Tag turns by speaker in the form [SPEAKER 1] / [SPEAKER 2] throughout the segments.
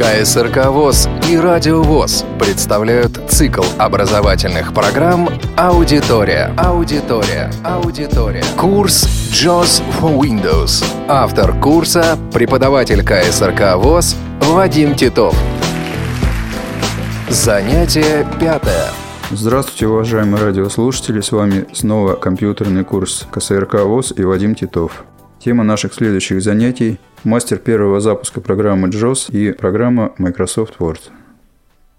[SPEAKER 1] КСРК ВОЗ и Радио ВОЗ представляют цикл образовательных программ «Аудитория». Аудитория. Аудитория. Курс JOS for Windows. Автор курса – преподаватель КСРК ВОЗ Вадим Титов. Занятие пятое.
[SPEAKER 2] Здравствуйте, уважаемые радиослушатели! С вами снова компьютерный курс КСРК ВОЗ и Вадим Титов. Тема наших следующих занятий – мастер первого запуска программы JOS и программа Microsoft Word.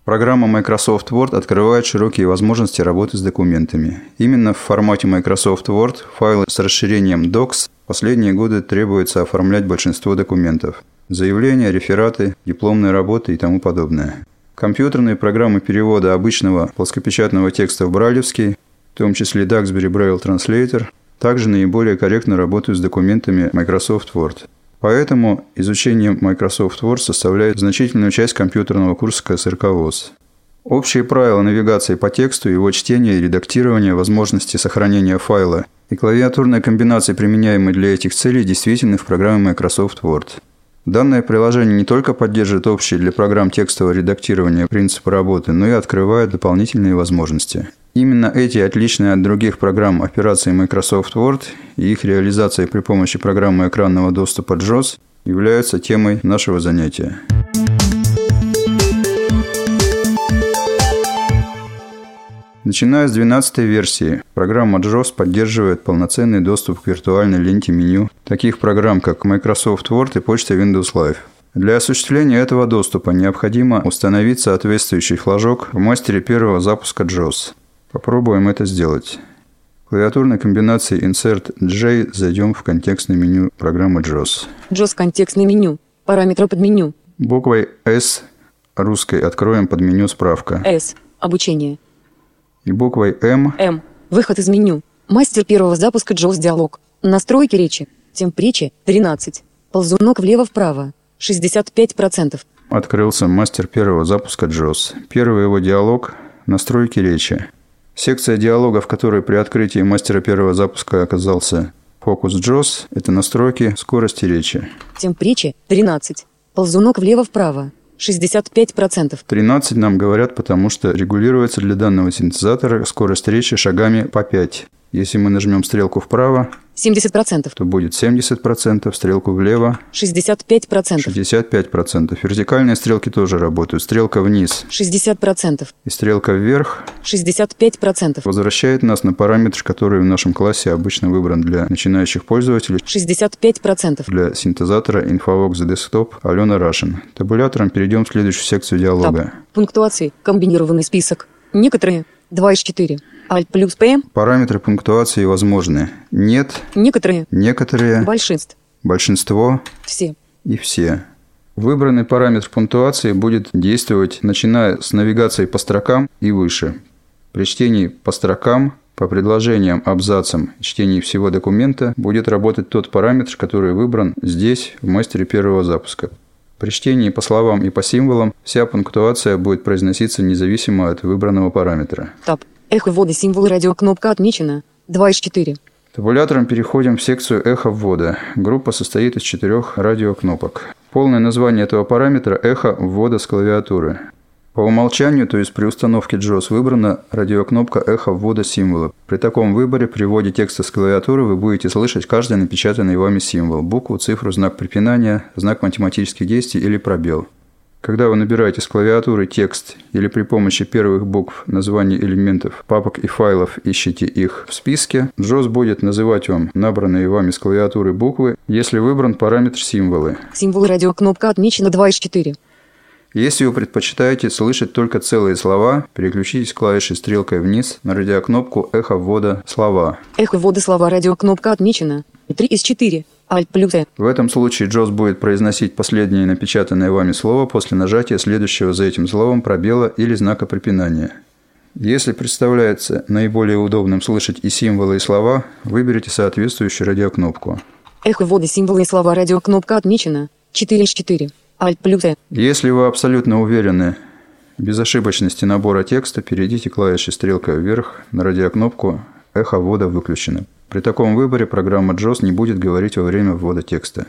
[SPEAKER 2] Программа Microsoft Word открывает широкие возможности работы с документами. Именно в формате Microsoft Word файлы с расширением Docs последние годы требуется оформлять большинство документов. Заявления, рефераты, дипломные работы и тому подобное. Компьютерные программы перевода обычного плоскопечатного текста в брайлевский, в том числе Duxbury Braille Translator, также наиболее корректно работают с документами Microsoft Word. Поэтому изучение Microsoft Word составляет значительную часть компьютерного курса КСРК ВОЗ. Общие правила навигации по тексту, его чтения и редактирования, возможности сохранения файла и клавиатурные комбинации, применяемые для этих целей, действительны в программе Microsoft Word. Данное приложение не только поддерживает общие для программ текстового редактирования принципы работы, но и открывает дополнительные возможности. Именно эти отличные от других программ операции Microsoft Word и их реализация при помощи программы экранного доступа JOS являются темой нашего занятия. Начиная с 12 версии, программа JOS поддерживает полноценный доступ к виртуальной ленте меню таких программ, как Microsoft Word и почта Windows Live. Для осуществления этого доступа необходимо установить соответствующий флажок в мастере первого запуска JOS. Попробуем это сделать. Клавиатурной комбинации Insert J зайдем в контекстное меню программы JOS.
[SPEAKER 3] JOS контекстное меню. Параметры под меню.
[SPEAKER 2] Буквой S русской откроем под меню справка.
[SPEAKER 3] S. Обучение.
[SPEAKER 2] И буквой M.
[SPEAKER 3] М. Выход из меню. Мастер первого запуска JOS диалог. Настройки речи. Темпречи 13. Ползунок влево-вправо. 65%.
[SPEAKER 2] Открылся мастер первого запуска JOS. Первый его диалог – настройки речи. Секция диалога, в которой при открытии мастера первого запуска оказался фокус JOS – это настройки скорости речи.
[SPEAKER 3] Темпречи 13. Ползунок влево-вправо. 65%.
[SPEAKER 2] 13 нам говорят, потому что регулируется для данного синтезатора скорость речи шагами по 5. Если мы нажмем стрелку вправо,
[SPEAKER 3] 70%.
[SPEAKER 2] то будет 70%, стрелку влево
[SPEAKER 3] 65%.
[SPEAKER 2] 65%. Вертикальные стрелки тоже работают. Стрелка вниз
[SPEAKER 3] 60%.
[SPEAKER 2] и стрелка вверх
[SPEAKER 3] 65%.
[SPEAKER 2] возвращает нас на параметр, который в нашем классе обычно выбран для начинающих пользователей.
[SPEAKER 3] 65%.
[SPEAKER 2] Для синтезатора Infovox Desktop Алена Рашин. Табулятором перейдем в следующую секцию диалога.
[SPEAKER 3] Таб. Пунктуации. Комбинированный список. Некоторые. 2 из 4. Alt плюс P.
[SPEAKER 2] Параметры пунктуации возможны. Нет,
[SPEAKER 3] Некоторые.
[SPEAKER 2] некоторые,
[SPEAKER 3] Большинств.
[SPEAKER 2] большинство
[SPEAKER 3] Все.
[SPEAKER 2] и все. Выбранный параметр пунктуации будет действовать, начиная с навигации по строкам и выше. При чтении по строкам, по предложениям, абзацам, чтении всего документа будет работать тот параметр, который выбран здесь, в мастере первого запуска. При чтении по словам и по символам вся пунктуация будет произноситься независимо от выбранного параметра.
[SPEAKER 3] Таб. Эхо ввода символ радиокнопка отмечена. 2 из 4.
[SPEAKER 2] Табулятором переходим в секцию эхо ввода. Группа состоит из четырех радиокнопок. Полное название этого параметра – эхо ввода с клавиатуры. По умолчанию, то есть при установке JOS, выбрана радиокнопка эхо ввода символа. При таком выборе при вводе текста с клавиатуры вы будете слышать каждый напечатанный вами символ, букву, цифру, знак препинания, знак математических действий или пробел. Когда вы набираете с клавиатуры текст или при помощи первых букв названий элементов папок и файлов ищете их в списке, JOS будет называть вам набранные вами с клавиатуры буквы, если выбран параметр символы.
[SPEAKER 3] Символ радиокнопка отмечена 2 из 4.
[SPEAKER 2] Если вы предпочитаете слышать только целые слова, переключитесь клавишей стрелкой вниз на радиокнопку эхо ввода слова.
[SPEAKER 3] Эхо ввода слова радиокнопка отмечена. 3 из 4. Alt плюс Э.
[SPEAKER 2] В этом случае JOS будет произносить последнее напечатанное вами слово после нажатия следующего за этим словом пробела или знака препинания. Если представляется наиболее удобным слышать и символы, и слова, выберите соответствующую радиокнопку.
[SPEAKER 3] Эхо ввода символы и слова радиокнопка отмечена. 4 из 4. Alt плюс Э.
[SPEAKER 2] Если вы абсолютно уверены в безошибочности набора текста, перейдите клавишей стрелкой вверх на радиокнопку «Эхо ввода выключено». При таком выборе программа JOS не будет говорить во время ввода текста.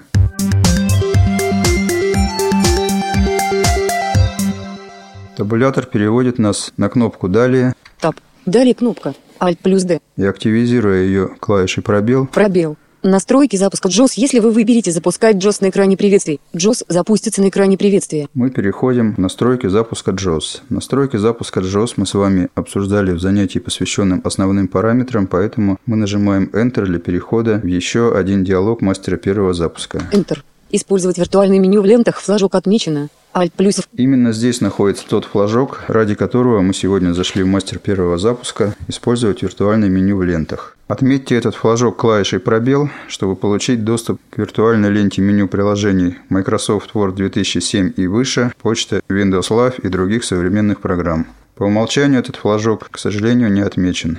[SPEAKER 2] Табулятор переводит нас на кнопку «Далее»
[SPEAKER 3] Таб. Далее кнопка. Alt плюс D.
[SPEAKER 2] и, активизируя ее клавишей «Пробел»,
[SPEAKER 3] Пробел. Настройки запуска JOS. Если вы выберете запускать JOS на экране приветствий, JOS запустится на экране приветствия.
[SPEAKER 2] мы переходим в настройки запуска JOS. Настройки запуска JOS мы с вами обсуждали в занятии, посвященном основным параметрам, поэтому мы нажимаем Enter для перехода в еще один диалог мастера первого запуска.
[SPEAKER 3] Enter. Использовать виртуальное меню в лентах. Флажок отмечено. Alt плюс
[SPEAKER 2] Именно здесь находится тот флажок, ради которого мы сегодня зашли в мастер первого запуска, использовать виртуальное меню в лентах. Отметьте этот флажок клавишей «Пробел», чтобы получить доступ к виртуальной ленте меню приложений Microsoft Word 2007 и выше, почта, Windows Live и других современных программ. По умолчанию этот флажок, к сожалению, не отмечен.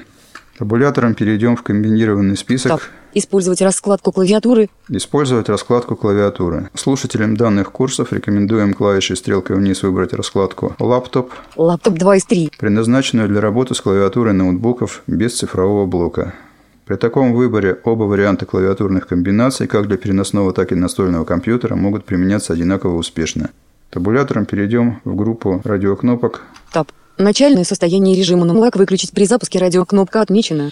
[SPEAKER 2] Табулятором перейдем в комбинированный список.
[SPEAKER 3] Таб. Использовать раскладку клавиатуры.
[SPEAKER 2] Использовать раскладку клавиатуры. Слушателям данных курсов рекомендуем клавишей стрелкой вниз выбрать раскладку «Лаптоп»,
[SPEAKER 3] Лаптоп 2 из 3.
[SPEAKER 2] предназначенную для работы с клавиатурой ноутбуков без цифрового блока. При таком выборе оба варианта клавиатурных комбинаций, как для переносного, так и настольного компьютера, могут применяться одинаково успешно. Табулятором перейдем в группу радиокнопок.
[SPEAKER 3] Таб. Начальное состояние режима Numlock выключить при запуске радиокнопка отмечена.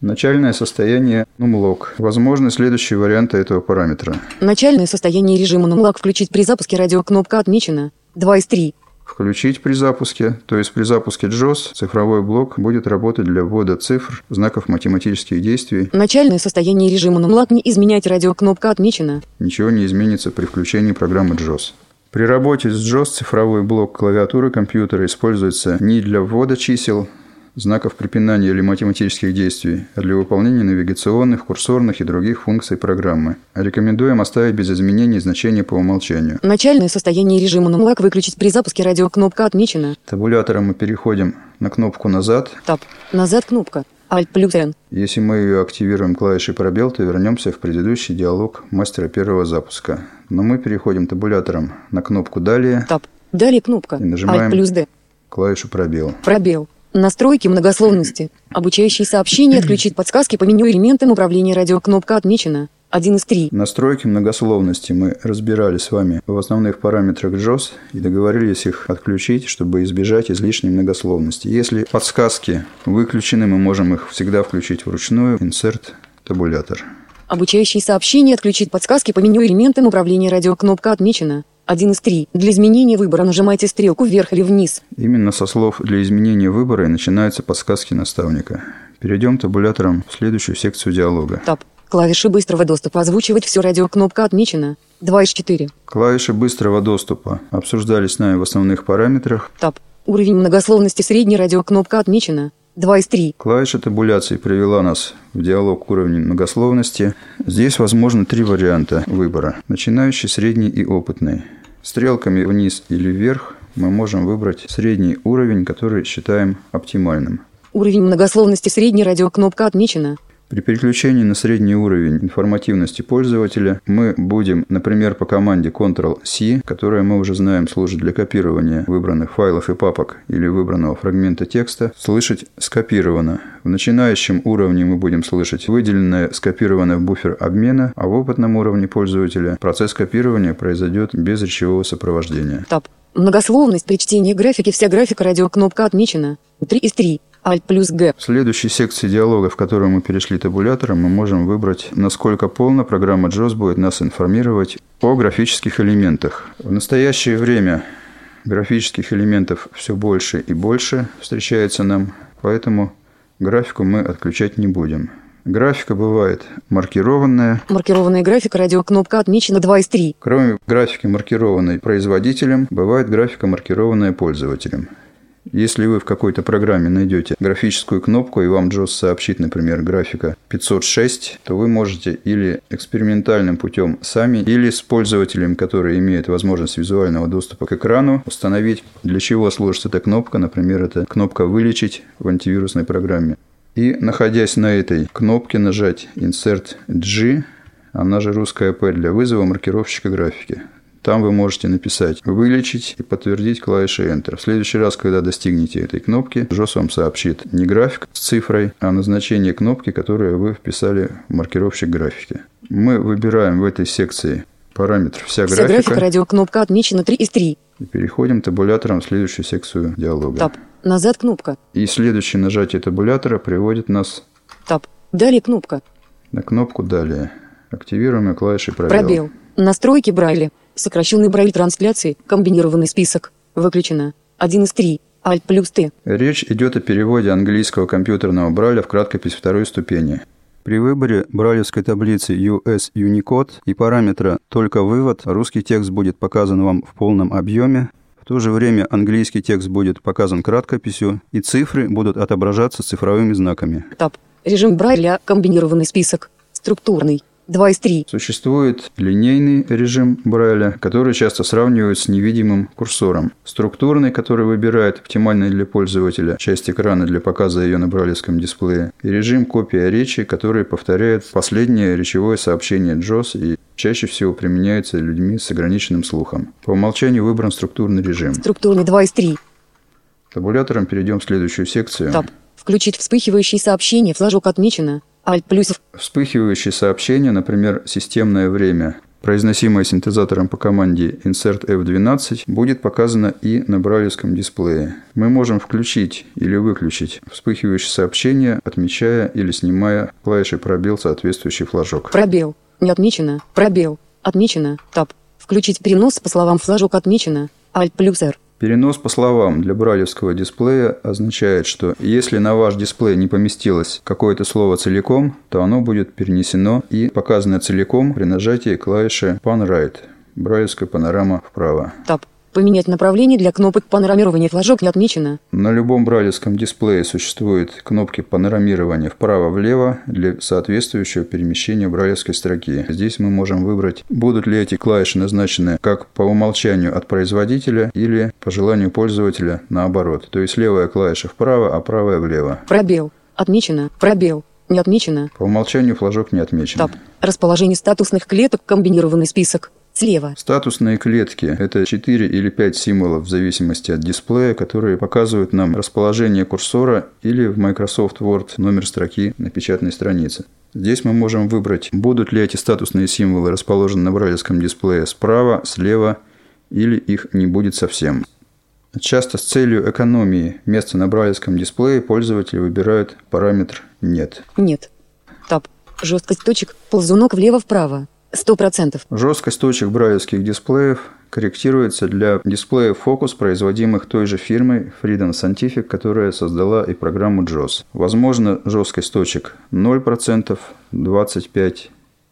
[SPEAKER 2] Начальное состояние Numlock. Возможны следующие варианты этого параметра.
[SPEAKER 3] Начальное состояние режима Numlock включить при запуске радиокнопка отмечена. 2 из 3.
[SPEAKER 2] Включить при запуске, то есть при запуске JOS цифровой блок будет работать для ввода цифр, знаков математических действий.
[SPEAKER 3] Начальное состояние режима Numlock не изменять радиокнопка отмечена.
[SPEAKER 2] Ничего не изменится при включении программы JOS. При работе с JOS цифровой блок клавиатуры компьютера используется не для ввода чисел, знаков препинания или математических действий, а для выполнения навигационных, курсорных и других функций программы. Рекомендуем оставить без изменений значения по умолчанию.
[SPEAKER 3] Начальное состояние режима Numlock выключить при запуске радиокнопка отмечена.
[SPEAKER 2] Табулятором мы переходим на кнопку «Назад».
[SPEAKER 3] Таб. Назад кнопка. Alt плюс N.
[SPEAKER 2] Если мы ее активируем клавишей «Пробел», то вернемся в предыдущий диалог мастера первого запуска. Но мы переходим табулятором на кнопку «Далее»,
[SPEAKER 3] Таб. Далее кнопка.
[SPEAKER 2] И нажимаем.
[SPEAKER 3] Alt плюс D.
[SPEAKER 2] клавишу «Пробел».
[SPEAKER 3] Пробел. Настройки многословности. Обучающие сообщения отключить подсказки по меню элементам управления радиокнопка отмечена. 1 из 3.
[SPEAKER 2] Настройки многословности мы разбирали с вами в основных параметрах JOS и договорились их отключить, чтобы избежать излишней многословности. Если подсказки выключены, мы можем их всегда включить вручную. Insert табулятор.
[SPEAKER 3] Обучающие сообщения отключить подсказки по меню элементам управления радиокнопка отмечена. 1 из 3. Для изменения выбора нажимайте стрелку вверх или вниз.
[SPEAKER 2] Именно со слов для изменения выбора и начинаются подсказки наставника. Перейдем табулятором в следующую секцию диалога.
[SPEAKER 3] Таб. Клавиши быстрого доступа озвучивать все радиокнопка отмечена. 2 из 4.
[SPEAKER 2] Клавиши быстрого доступа обсуждались с нами в основных параметрах.
[SPEAKER 3] Таб. Уровень многословности средний радиокнопка отмечена. 2 из 3.
[SPEAKER 2] Клавиша табуляции привела нас в диалог к уровню многословности. Здесь возможно три варианта выбора. Начинающий, средний и опытный. Стрелками вниз или вверх мы можем выбрать средний уровень, который считаем оптимальным.
[SPEAKER 3] Уровень многословности средний радиокнопка отмечена.
[SPEAKER 2] При переключении на средний уровень информативности пользователя мы будем, например, по команде Ctrl-C, которая мы уже знаем служит для копирования выбранных файлов и папок или выбранного фрагмента текста, слышать «скопировано». В начинающем уровне мы будем слышать выделенное скопированное в буфер обмена, а в опытном уровне пользователя процесс копирования произойдет без речевого сопровождения.
[SPEAKER 3] Таб. Многословность при чтении графики. Вся графика радиокнопка отмечена. 3 из 3. Alt плюс G.
[SPEAKER 2] В следующей секции диалога, в которую мы перешли табулятором, мы можем выбрать, насколько полно программа JOS будет нас информировать о графических элементах. В настоящее время графических элементов все больше и больше встречается нам, поэтому графику мы отключать не будем. Графика бывает маркированная.
[SPEAKER 3] Маркированная графика радиокнопка отмечена 2 из 3.
[SPEAKER 2] Кроме графики, маркированной производителем, бывает графика, маркированная пользователем. Если вы в какой-то программе найдете графическую кнопку и вам JOS сообщит, например, графика 506, то вы можете или экспериментальным путем сами, или с пользователем, который имеет возможность визуального доступа к экрану, установить, для чего служит эта кнопка. Например, это кнопка «Вылечить» в антивирусной программе. И, находясь на этой кнопке, нажать Insert G, она же русская P для вызова маркировщика графики. Там вы можете написать «Вылечить» и подтвердить клавишей Enter. В следующий раз, когда достигнете этой кнопки, JOS вам сообщит не график с цифрой, а назначение кнопки, которую вы вписали в маркировщик графики. Мы выбираем в этой секции Параметр «Вся,
[SPEAKER 3] Вся
[SPEAKER 2] графика».
[SPEAKER 3] графика радио кнопка отмечена 3 из 3.
[SPEAKER 2] И переходим табулятором в следующую секцию диалога.
[SPEAKER 3] Тап. Назад кнопка.
[SPEAKER 2] И следующее нажатие табулятора приводит нас
[SPEAKER 3] Тап. Далее кнопка.
[SPEAKER 2] на кнопку «Далее». Активируем клавишей «Пробел».
[SPEAKER 3] Пробел. Настройки Брайля. Сокращенный Брайль трансляции. Комбинированный список. Выключено. 1 из 3. Alt плюс Т.
[SPEAKER 2] Речь идет о переводе английского компьютерного брайля в краткопись второй ступени. При выборе брайлевской таблицы US Unicode и параметра «Только вывод» русский текст будет показан вам в полном объеме, в то же время английский текст будет показан краткописью, и цифры будут отображаться цифровыми знаками.
[SPEAKER 3] Тап. Режим Брайля. Комбинированный список. Структурный. 2 из 3.
[SPEAKER 2] Существует линейный режим Брайля, который часто сравнивают с невидимым курсором. Структурный, который выбирает оптимальный для пользователя часть экрана для показа ее на брайлевском дисплее. И режим копия речи, который повторяет последнее речевое сообщение JOS и чаще всего применяется людьми с ограниченным слухом. По умолчанию выбран структурный режим.
[SPEAKER 3] Структурный 2 из 3.
[SPEAKER 2] Табулятором перейдем в следующую секцию.
[SPEAKER 3] Тап. Включить вспыхивающие сообщения. Флажок отмечено. Alt плюс
[SPEAKER 2] Вспыхивающие сообщения, например, системное время, произносимое синтезатором по команде Insert F12, будет показано и на брайлевском дисплее. Мы можем включить или выключить вспыхивающее сообщение, отмечая или снимая клавишей пробел соответствующий флажок.
[SPEAKER 3] Пробел. Не отмечено. Пробел. Отмечено. Тап. Включить перенос по словам флажок отмечено. Alt плюс R.
[SPEAKER 2] Перенос по словам для брайлевского дисплея означает, что если на ваш дисплей не поместилось какое-то слово целиком, то оно будет перенесено и показано целиком при нажатии клавиши Pan Right. Брайлевская панорама вправо.
[SPEAKER 3] Тап. Поменять направление для кнопок панорамирования флажок не отмечено.
[SPEAKER 2] На любом брайлевском дисплее существуют кнопки панорамирования вправо-влево для соответствующего перемещения брайлевской строки. Здесь мы можем выбрать, будут ли эти клавиши назначены как по умолчанию от производителя или по желанию пользователя наоборот. То есть левая клавиша вправо, а правая влево.
[SPEAKER 3] Пробел. Отмечено. Пробел. Не отмечено.
[SPEAKER 2] По умолчанию флажок не отмечен.
[SPEAKER 3] Тап. Расположение статусных клеток. Комбинированный список. Слева.
[SPEAKER 2] Статусные клетки – это 4 или 5 символов в зависимости от дисплея, которые показывают нам расположение курсора или в Microsoft Word номер строки на печатной странице. Здесь мы можем выбрать, будут ли эти статусные символы расположены на брайлевском дисплее справа, слева или их не будет совсем. Часто с целью экономии места на брайлевском дисплее пользователи выбирают параметр «нет».
[SPEAKER 3] Нет. Тап. Жесткость точек. Ползунок влево-вправо. 100%.
[SPEAKER 2] Жесткость точек брайлевских дисплеев корректируется для дисплеев фокус, производимых той же фирмой Freedom Scientific, которая создала и программу JOS. Возможно жесткость точек 0%, 25%,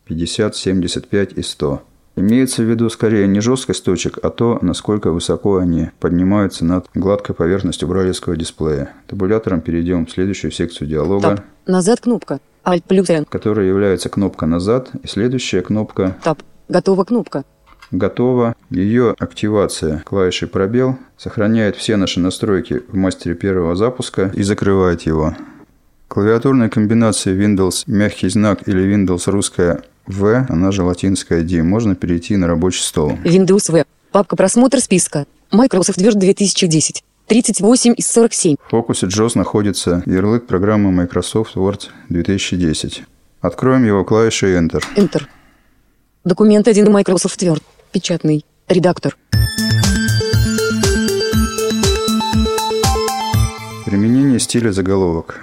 [SPEAKER 2] 50%, 75% и 100%. Имеется в виду скорее не жесткость точек, а то, насколько высоко они поднимаются над гладкой поверхностью брайлевского дисплея. Табулятором перейдем в следующую секцию диалога,
[SPEAKER 3] Тап. Назад кнопка. Alt плюс N.
[SPEAKER 2] которая является кнопка «Назад», и следующая кнопка
[SPEAKER 3] Тап. Готова кнопка.
[SPEAKER 2] готова. Ее активация клавишей пробел сохраняет все наши настройки в мастере первого запуска и закрывает его. Клавиатурная комбинация Windows мягкий знак или Windows русская V, она же латинская D, можно перейти на рабочий стол.
[SPEAKER 3] Windows V. Папка просмотр списка. Microsoft Word 2010. 38 из 47.
[SPEAKER 2] В фокусе JOS находится ярлык программы Microsoft Word 2010. Откроем его клавишей Enter.
[SPEAKER 3] Enter. Документ 1 Microsoft Word. Печатный. Редактор.
[SPEAKER 2] Применение стиля заголовок.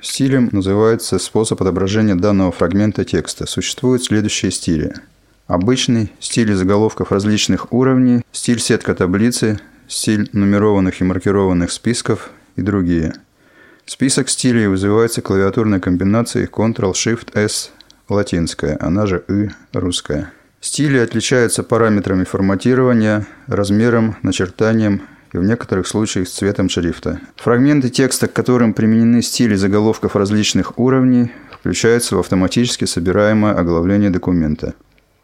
[SPEAKER 2] Стилем называется способ отображения данного фрагмента текста. Существуют следующие стили. Обычный, стиль заголовков различных уровней, стиль сетка таблицы, стиль нумерованных и маркированных списков и другие. Список стилей вызывается клавиатурной комбинацией Ctrl-Shift-S латинская, она же И русская. Стили отличаются параметрами форматирования, размером, начертанием и в некоторых случаях цветом шрифта. Фрагменты текста, к которым применены стили заголовков различных уровней, включаются в автоматически собираемое оглавление документа.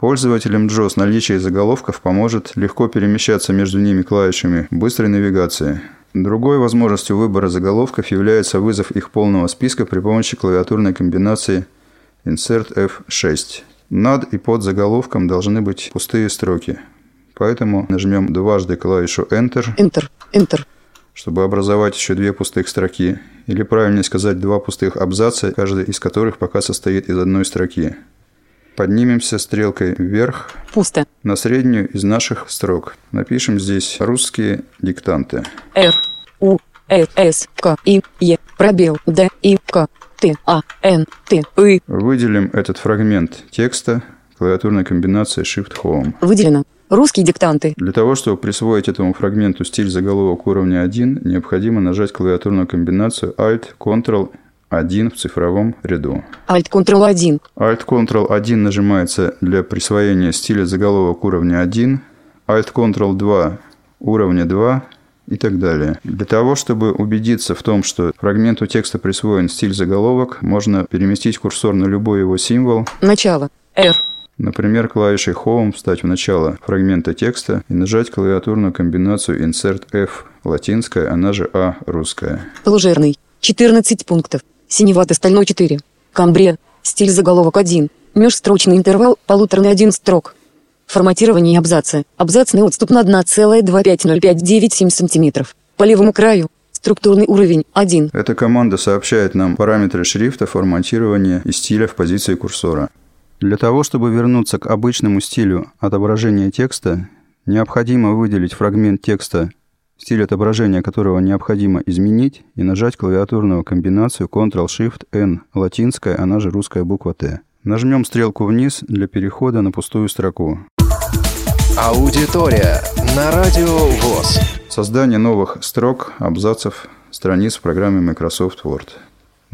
[SPEAKER 2] Пользователям JOS наличие заголовков поможет легко перемещаться между ними клавишами быстрой навигации. Другой возможностью выбора заголовков является вызов их полного списка при помощи клавиатурной комбинации Insert F6. Над и под заголовком должны быть пустые строки. Поэтому нажмем дважды клавишу Enter,
[SPEAKER 3] Enter. Enter.
[SPEAKER 2] чтобы образовать еще две пустых строки. Или правильнее сказать, два пустых абзаца, каждый из которых пока состоит из одной строки. Поднимемся стрелкой вверх
[SPEAKER 3] Пусто.
[SPEAKER 2] на среднюю из наших строк. Напишем здесь русские диктанты.
[SPEAKER 3] Р. У. Э. С. К. И. Е. Пробел. Д. И. К. Т. А. Н. Т. И.
[SPEAKER 2] Выделим этот фрагмент текста клавиатурной комбинацией Shift Home.
[SPEAKER 3] Выделено. Русские диктанты.
[SPEAKER 2] Для того, чтобы присвоить этому фрагменту стиль заголовок уровня 1, необходимо нажать клавиатурную комбинацию Alt Ctrl 1 в цифровом ряду.
[SPEAKER 3] Alt Ctrl 1.
[SPEAKER 2] Alt Ctrl 1 нажимается для присвоения стиля заголовок уровня 1, Alt Ctrl 2 уровня 2 и так далее. Для того, чтобы убедиться в том, что фрагменту текста присвоен стиль заголовок, можно переместить курсор на любой его символ,
[SPEAKER 3] Начало. R.
[SPEAKER 2] например, клавишей Home встать в начало фрагмента текста и нажать клавиатурную комбинацию Insert F латинская, она же А русская.
[SPEAKER 3] Лужерный. 14 пунктов. Синевато-стальной 4. Камбре. Стиль заголовок 1. Межстрочный интервал полуторный 1 строк. Форматирование абзаца. Абзацный отступ на 1,25059,7 см. По левому краю. Структурный уровень 1.
[SPEAKER 2] Эта команда сообщает нам параметры шрифта, форматирования и стиля в позиции курсора. Для того, чтобы вернуться к обычному стилю отображения текста, необходимо выделить фрагмент текста, стиль отображения которого необходимо изменить, и нажать клавиатурную комбинацию Ctrl-Shift-N латинская, она же русская буква Т. Нажмем стрелку вниз для перехода на пустую строку.
[SPEAKER 1] Аудитория на Радио ВОЗ.
[SPEAKER 2] Создание новых строк, абзацев, страниц в программе Microsoft Word.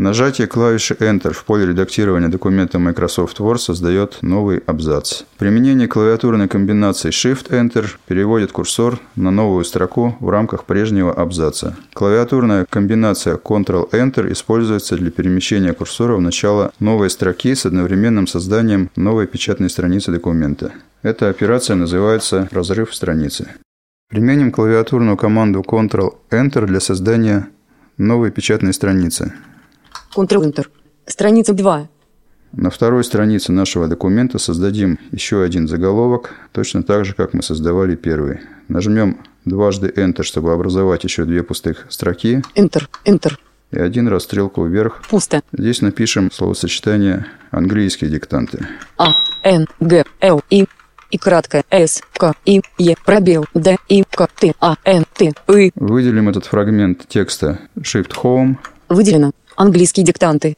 [SPEAKER 2] Нажатие клавиши Enter в поле редактирования документа Microsoft Word создает новый абзац. Применение клавиатурной комбинации Shift-Enter переводит курсор на новую строку в рамках прежнего абзаца. Клавиатурная комбинация Ctrl-Enter используется для перемещения курсора в начало новой строки с одновременным созданием новой печатной страницы документа. Эта операция называется разрыв страницы. Применим клавиатурную команду Ctrl-Enter для создания новой печатной страницы.
[SPEAKER 3] Ctrl-Enter. Страница 2.
[SPEAKER 2] На второй странице нашего документа создадим еще один заголовок, точно так же, как мы создавали первый. Нажмем дважды Enter, чтобы образовать еще две пустых строки,
[SPEAKER 3] Enter. Enter.
[SPEAKER 2] и один раз стрелку вверх.
[SPEAKER 3] Пусто.
[SPEAKER 2] Здесь напишем словосочетание «английские диктанты».
[SPEAKER 3] А, Н, Г, Л, И. И краткое С, К, И, Е, пробел, Д, И, К, Т, А, Н, Т, И.
[SPEAKER 2] Выделим этот фрагмент текста Shift-Home,
[SPEAKER 3] Выделено. Английские диктанты.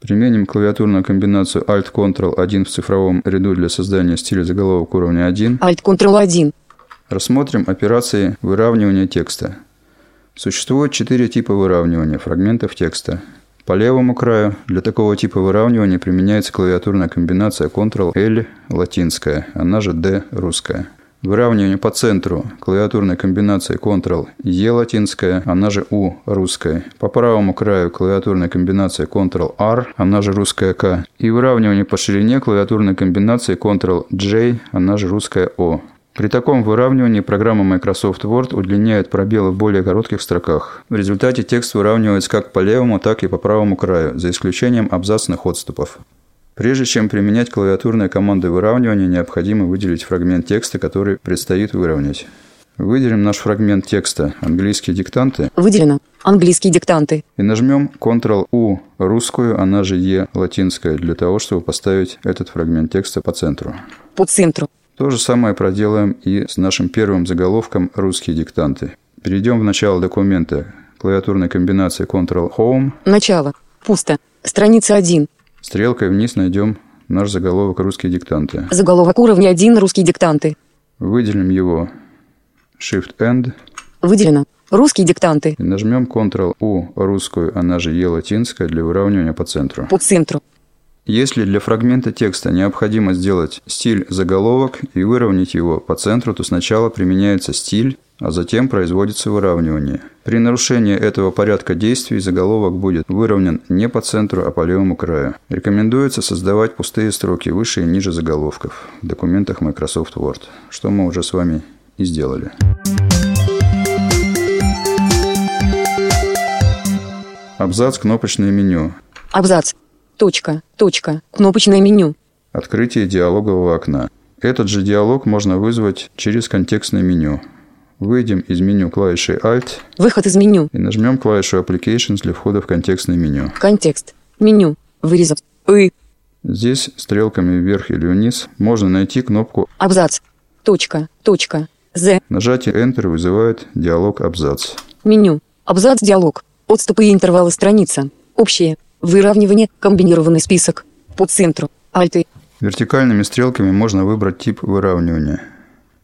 [SPEAKER 2] применим клавиатурную комбинацию Alt-Ctrl-1 в цифровом ряду для создания стиля заголовок уровня 1.
[SPEAKER 3] Alt Ctrl 1.
[SPEAKER 2] Рассмотрим операции выравнивания текста. Существует четыре типа выравнивания фрагментов текста. По левому краю для такого типа выравнивания применяется клавиатурная комбинация Ctrl-L латинская, она же D русская. Выравнивание по центру клавиатурной комбинации Ctrl-E латинская, она же U русская. По правому краю клавиатурной комбинации Ctrl-R, она же русская К. И выравнивание по ширине клавиатурной комбинации Ctrl-J, она же русская О. При таком выравнивании программа Microsoft Word удлиняет пробелы в более коротких строках. В результате текст выравнивается как по левому, так и по правому краю, за исключением абзацных отступов. Прежде чем применять клавиатурные команды выравнивания, необходимо выделить фрагмент текста, который предстоит выровнять. Выделим наш фрагмент текста «Английские диктанты»
[SPEAKER 3] Выделено. Английские диктанты.
[SPEAKER 2] и нажмем Ctrl-U русскую, она же E латинская, для того, чтобы поставить этот фрагмент текста по центру.
[SPEAKER 3] По центру.
[SPEAKER 2] То же самое проделаем и с нашим первым заголовком «Русские диктанты». Перейдем в начало документа клавиатурной комбинации Ctrl-Home.
[SPEAKER 3] Начало. Пусто. Страница 1.
[SPEAKER 2] Стрелкой вниз найдем наш заголовок «Русские диктанты».
[SPEAKER 3] Заголовок уровня 1. Русские диктанты.
[SPEAKER 2] Выделим его Shift-End
[SPEAKER 3] Выделено. Русские диктанты.
[SPEAKER 2] и нажмем Ctrl-U русскую, она же E латинская, для выравнивания по центру.
[SPEAKER 3] По центру.
[SPEAKER 2] Если для фрагмента текста необходимо сделать стиль заголовок и выровнять его по центру, то сначала применяется стиль, а затем производится выравнивание. При нарушении этого порядка действий заголовок будет выровнен не по центру, а по левому краю. Рекомендуется создавать пустые строки выше и ниже заголовков в документах Microsoft Word, что мы уже с вами и сделали. Абзац кнопочное меню.
[SPEAKER 3] Абзац. Точка. Точка. Кнопочное меню.
[SPEAKER 2] Открытие диалогового окна. Этот же диалог можно вызвать через контекстное меню. Выйдем из меню клавишей Alt
[SPEAKER 3] Выход из меню.
[SPEAKER 2] и нажмем клавишу Applications для входа в контекстное меню.
[SPEAKER 3] Контекст. Меню. Вырезать. И.
[SPEAKER 2] Здесь стрелками вверх или вниз можно найти кнопку
[SPEAKER 3] Абзац. Точка. Точка. З.
[SPEAKER 2] Нажатие Enter вызывает диалог абзац.
[SPEAKER 3] Меню. Абзац диалог. Отступы и интервалы страница. Общее. Выравнивание. Комбинированный список. По центру. Альты.
[SPEAKER 2] Вертикальными стрелками можно выбрать тип выравнивания.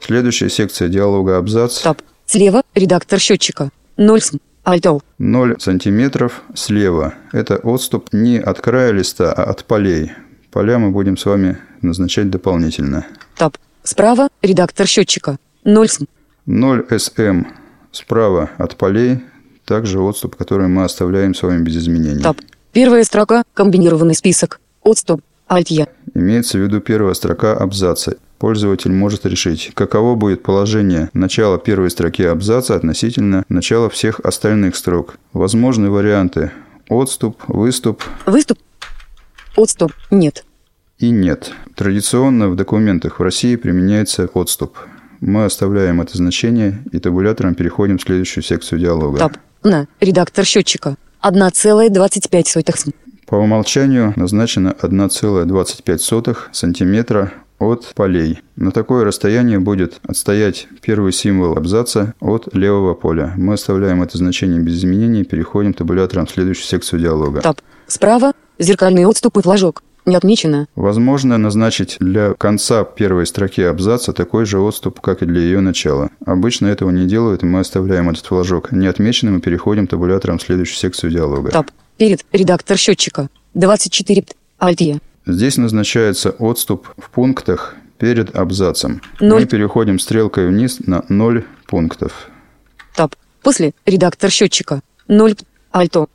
[SPEAKER 2] Следующая секция диалога абзац.
[SPEAKER 3] Таб. Слева. Редактор счетчика. 0 см. Альтол.
[SPEAKER 2] 0 сантиметров слева. Это отступ не от края листа, а от полей. Поля мы будем с вами назначать дополнительно.
[SPEAKER 3] Таб. Справа. Редактор счетчика. 0 см.
[SPEAKER 2] 0 см справа от полей. Также отступ, который мы оставляем с вами без изменений.
[SPEAKER 3] Таб. Первая строка. Комбинированный список. Отступ. Альт-Я.
[SPEAKER 2] Имеется в виду первая строка абзаца. Пользователь может решить, каково будет положение начала первой строки абзаца относительно начала всех остальных строк. Возможны варианты отступ, выступ
[SPEAKER 3] Выступ. Отступ. Нет.
[SPEAKER 2] и нет. Традиционно в документах в России применяется отступ. Мы оставляем это значение и табулятором переходим в следующую секцию диалога.
[SPEAKER 3] Таб. На. Редактор счетчика. 1,25 см.
[SPEAKER 2] По умолчанию назначено 1,25 сантиметра от полей. На такое расстояние будет отстоять первый символ абзаца от левого поля. Мы оставляем это значение без изменений и переходим табулятором в следующую секцию диалога.
[SPEAKER 3] Таб. Справа. Зеркальный отступ и флажок. Не отмечено.
[SPEAKER 2] Возможно назначить для конца первой строки абзаца такой же отступ, как и для ее начала. Обычно этого не делают, и мы оставляем этот флажок неотмеченным и переходим табулятором в следующую секцию диалога.
[SPEAKER 3] Таб. Перед. Редактор счетчика. 24 пт.
[SPEAKER 2] Здесь назначается отступ в пунктах перед абзацем.
[SPEAKER 3] Ноль.
[SPEAKER 2] Мы переходим стрелкой вниз на 0 пунктов.
[SPEAKER 3] Таб. После. Редактор счетчика. 0 пт. Альто.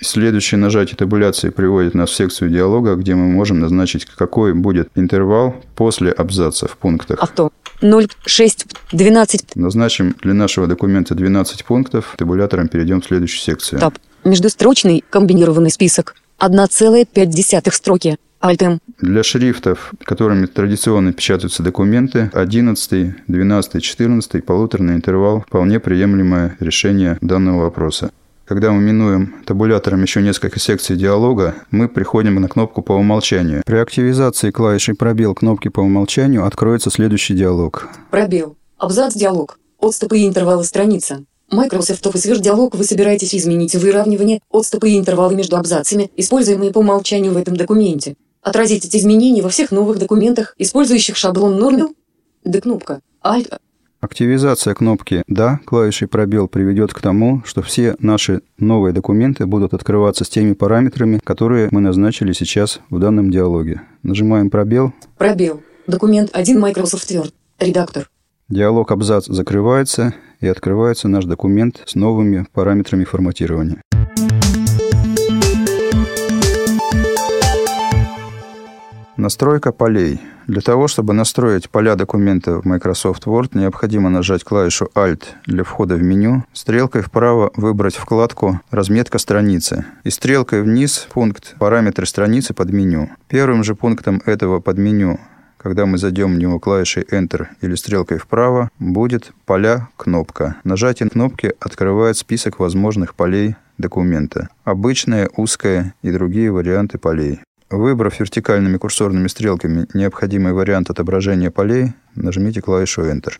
[SPEAKER 2] Следующее нажатие табуляции приводит нас в секцию диалога, где мы можем назначить, какой будет интервал после абзаца в пунктах.
[SPEAKER 3] Авто. 0 пт. 6 пт. 12 пт.
[SPEAKER 2] Назначим для нашего документа 12 пунктов. Табулятором перейдем в следующую секцию.
[SPEAKER 3] Таб. Междустрочный комбинированный список. 1,5 строки. Альтем.
[SPEAKER 2] Для шрифтов, которыми традиционно печатаются документы, 11, 12, 14 полуторный интервал – вполне приемлемое решение данного вопроса. Когда мы минуем табулятором еще несколько секций диалога, мы приходим на кнопку по умолчанию. При активизации клавиши «Пробел» кнопки по умолчанию откроется следующий диалог.
[SPEAKER 3] Пробел. Абзац диалог. Отступы и интервалы страница. Microsoft Office Word диалог вы собираетесь изменить выравнивание, отступы и интервалы между абзацами, используемые по умолчанию в этом документе. Отразить эти изменения во всех новых документах, использующих шаблон нормил. Д кнопка. Alt.
[SPEAKER 2] Активизация кнопки «Да» клавишей «Пробел» приведет к тому, что все наши новые документы будут открываться с теми параметрами, которые мы назначили сейчас в данном диалоге. Нажимаем «Пробел».
[SPEAKER 3] Пробел. Документ 1 Microsoft Word. Редактор.
[SPEAKER 2] Диалог абзац закрывается и открывается наш документ с новыми параметрами форматирования. Настройка полей. Для того, чтобы настроить поля документа в Microsoft Word, необходимо нажать клавишу Alt для входа в меню, стрелкой вправо выбрать вкладку «Разметка страницы» и стрелкой вниз пункт «Параметры страницы под меню». Первым же пунктом этого подменю когда мы зайдем в него клавишей Enter или стрелкой вправо, будет поля кнопка. Нажатие кнопки открывает список возможных полей документа. Обычное, узкое и другие варианты полей. Выбрав вертикальными курсорными стрелками необходимый вариант отображения полей, нажмите клавишу Enter.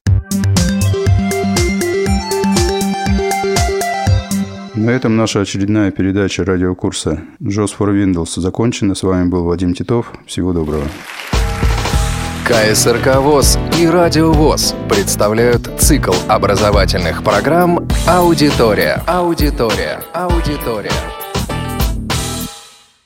[SPEAKER 2] На этом наша очередная передача радиокурса JOS for Windows закончена. С вами был Вадим Титов. Всего доброго.
[SPEAKER 1] КСРК ВОЗ и Радио ВОЗ представляют цикл образовательных программ «Аудитория». Аудитория. Аудитория.